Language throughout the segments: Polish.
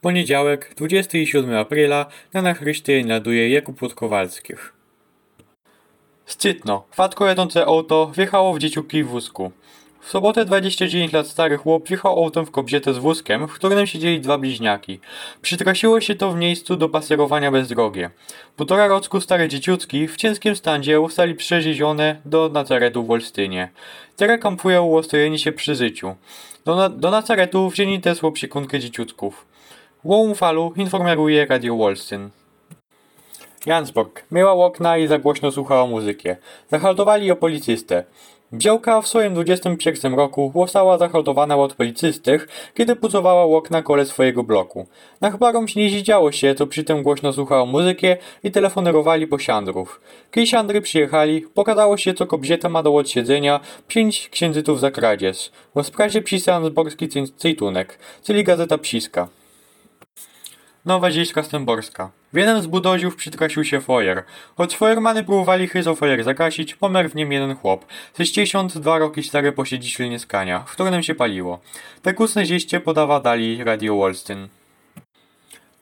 Poniedziałek, 27 aprila, na nachryście naduje Jakub Kowalskich. Szczytno. Fatko jadące auto wjechało w dzieciuki w wózku. W sobotę 29 lat stary chłop wjechał autem w kobietę z wózkiem, w którym siedzieli dwa bliźniaki. Przytrasiło się to w miejscu do paserowania bezdrogie. Półtora rocku stare dzieciutki w ciężkim standzie ustali przewiezione do Nazaretu w Olsztynie. Teraz kampują łostojeni się przy życiu. Do, na, do Nazaretu wzięli też opiekunkę dzieciutków. Łom informuje Radio Wolsztyn. Jansborg. Myła okna i za głośno słuchała muzykę. Zahaltowali o policystę. Działka w swoim 21 roku została zahaltowana od policystych, kiedy pucowała okna kole swojego bloku. Na chbarom nie działo się, to przy tym głośno słuchała muzykę i telefonerowali po siandrów. Kiedy siandry przyjechali, pokazało się, co kobieta ma do odsiedzenia 5 księdzytów za kradzież. W sprawie pisał Jansborski Cejtunek, czyli Gazeta Psiska. Nowa Ziejska Stęborska. W jeden z budoziów przytrasił się fojer. Choć fojermany próbowali chyzo fojer zakasić, pomerł w nim jeden chłop. Ze 62 roki stary skania, w którym się paliło. Te kusne zieście podawa dali Radio Wolsztyn.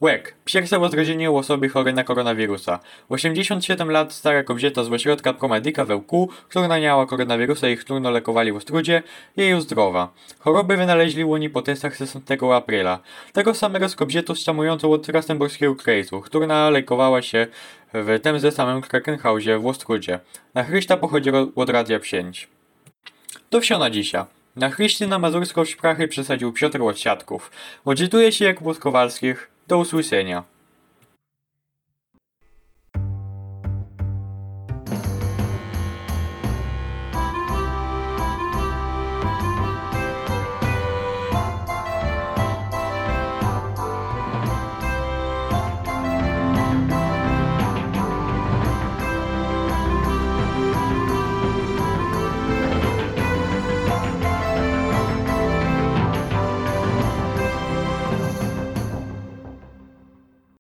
Łek. Pierwsze rozrażenie u osoby chorej na koronawirusa. 87 lat stara kobieta z ośrodka Promedyka we Łku, która naniała koronawirusa i którą lekowali w Ostrudzie, jej zdrowa. Choroby wynaleźli łoni po testach 16 aprila. Tego samego z kobietą szczamującą od Rastenborskiego krajcu, która lekowała się w tym ze samym Krakenhausie w Ostrudzie. Na Chrysta pochodzi od Radia Psięć. To wsio na dzisiaj. Na Chryście na mazurską szprachę przesadził Piotr Łosiadków. Odczytuje się jak Kowalskich. Do usłyszenia.